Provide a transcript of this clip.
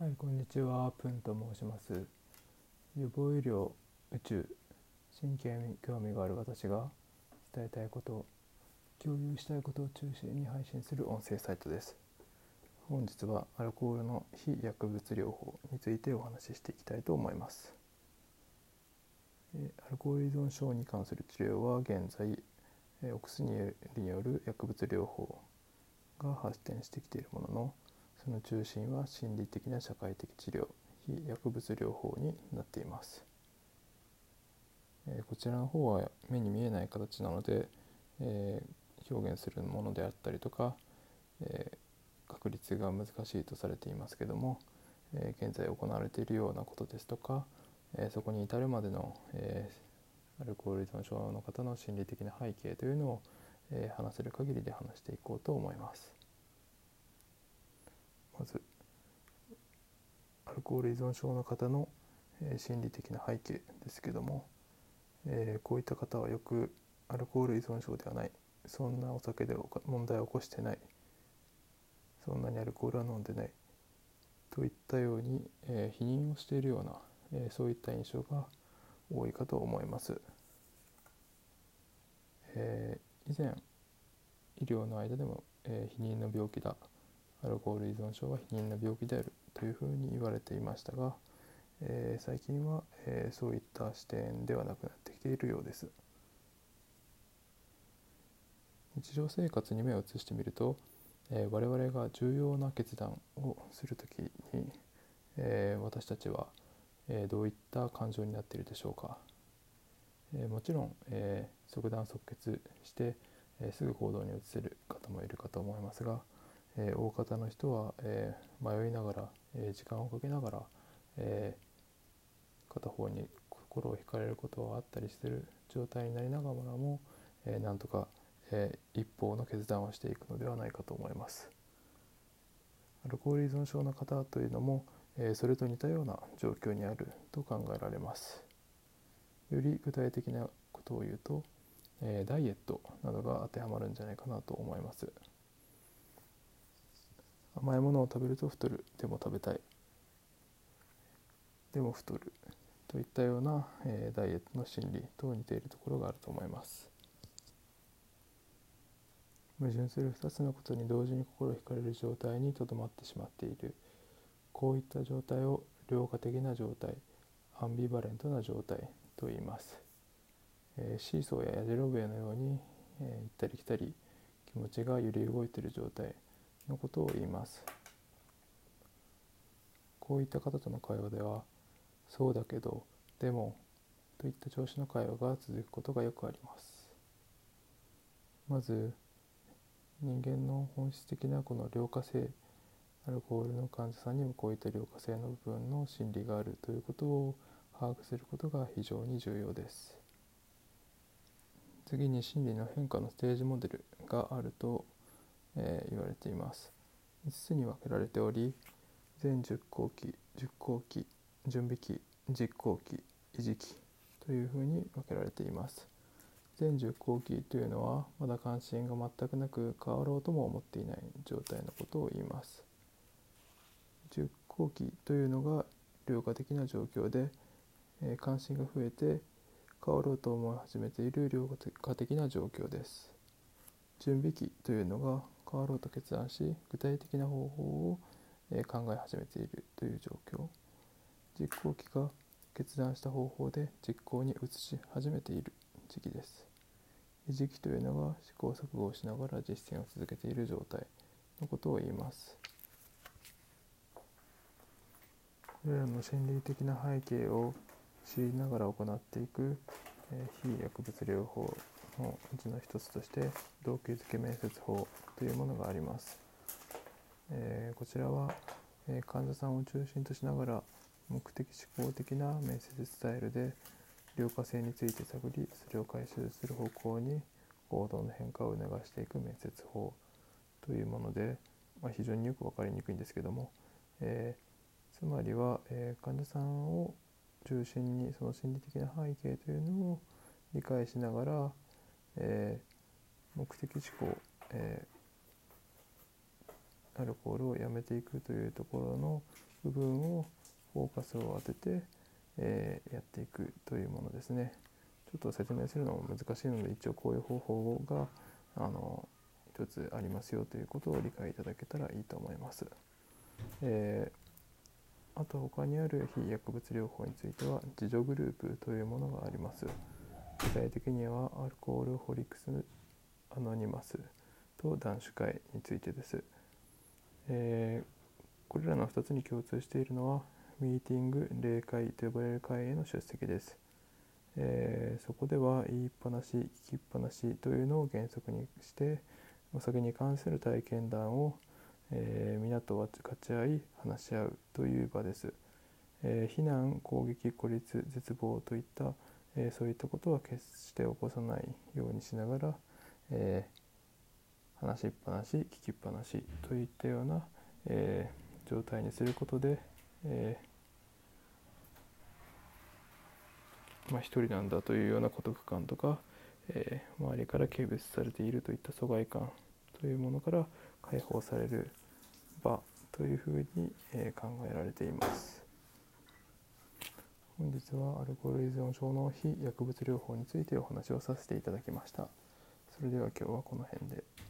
はい、こんにちは。プンと申します。予防医療、宇宙、神経に興味がある私が伝えたいこと、共有したいことを中心に配信する音声サイトです。本日はアルコールの非薬物療法についてお話ししていきたいと思います。えアルコール依存症に関する治療は現在、えーお薬による薬物療法が発展してきているものの、その中心は心理的な社会的治療非薬物療法になっています、えこちらの方は目に見えない形なので、え表現するものであったりとか、え確率が難しいとされていますけども、え現在行われているようなことですとか、えそこに至るまでの、えアルコール依存症の方の心理的な背景というのを、え話せる限りで話していこうと思います。まずアルコール依存症の方の、え心理的な背景ですけども、えこういった方はよくアルコール依存症ではない。そんなお酒で問題を起こしてない。そんなにアルコールは飲んでない。といったように、えー否認をしているような、えそういった印象が多いかと思います。え以前医療の間でも、えー避妊の病気だアルコール依存症は避妊の病気であるというふうに言われていましたが、えー最近は、えーそういった視点ではなくなってきているようです。日常生活に目を移してみると、えー我々が重要な決断をするときに、えー私たちは、えーどういった感情になっているでしょうか、えーもちろん、えー即断即決して、えすぐ行動に移せる方もいるかと思いますが、え大方の人は、え迷いながら、え時間をかけながら、え片方に心を惹かれることはあったりする状態になりながらも、えーなんとか、え一方の決断をしていくのではないかと思います。アルコール依存症の方というのも、えそれと似たような状況にあると考えられます。より具体的なことを言うと、えダイエットなどが当てはまるんじゃないかなと思います。甘いものを食べると太る。でも食べたい。でも太る。といったような、えーダイエットの心理と似ているところがあると思います。矛盾する2つのことに同時に心惹かれる状態にとどまってしまっている。こういった状態を両化的な状態アンビバレントな状態と言います、えーシーソーやヤジロベエのように、えー行ったり来たり気持ちが揺れ動いている状態。のことを言います。こういった方との会話では「そうだけどでも」といった調子の会話が続くことがよくあります。まず人間の本質的なこの良化性アルコールの患者さんにもこういった良化性の部分の心理があるということを把握することが非常に重要です。次に心理の変化のステージモデルがあると、えー言われています。5つに分けられており全10後期10後期準備期実行期維持期というふうに分けられています。全10後期というのはまだ関心が全くなく変わろうとも思っていない状態のことを言います。10後期というのが良化的な状況で、えー関心が増えて変わろうと思い始めている良化的な状況です。準備期というのが変わろうと決断し具体的な方法を考え始めているという状況。実行期が決断した方法で実行に移し始めている時期です。維持期というのが試行錯誤をしながら実践を続けている状態のことを言います。これらの心理的な背景を知りながら行っていく、え非薬物療法のうちの一つとして動機づけ面接法というものがあります、えーこちらは、え患者さんを中心としながら目的思考的な面接スタイルで良化性について探りそれを回収する方向に行動の変化を促していく面接法というもので、まあ、非常によく分かりにくいんですけども、えーつまりは、えー患者さんを中心にその心理的な背景というのを理解しながら、えー目的思考、えアルコールをやめていくというところの部分をフォーカスを当てて、えー、やっていくというものですね。ちょっと説明するのも難しいので一応こういう方法があの一つありますよということを理解いただけたらいいと思います。えー、あと他にある非薬物療法については自助グループというものがあります。具体的にはアルコールホリックスアノニマスと男子会についてです。えー、これらの2つに共通しているのはミーティング例会と呼ばれる会への出席です。えー、そこでは言いっぱなし聞きっぱなしというのを原則にしてお酒に関する体験談を、えー、皆と分かち合い話し合うという場です。えー、非難攻撃孤立絶望といった、えそういったことは決して起こさないようにしながら、え話しっぱなし聞きっぱなしといったような、え状態にすることで、えまあ、一人なんだというような孤独感とか、え、周りから軽蔑されているといった疎外感というものから解放される場というふうに、え、考えられています。本日はアルコール依存症の非薬物療法についてお話をさせていただきましたそれでは今日はこの辺で。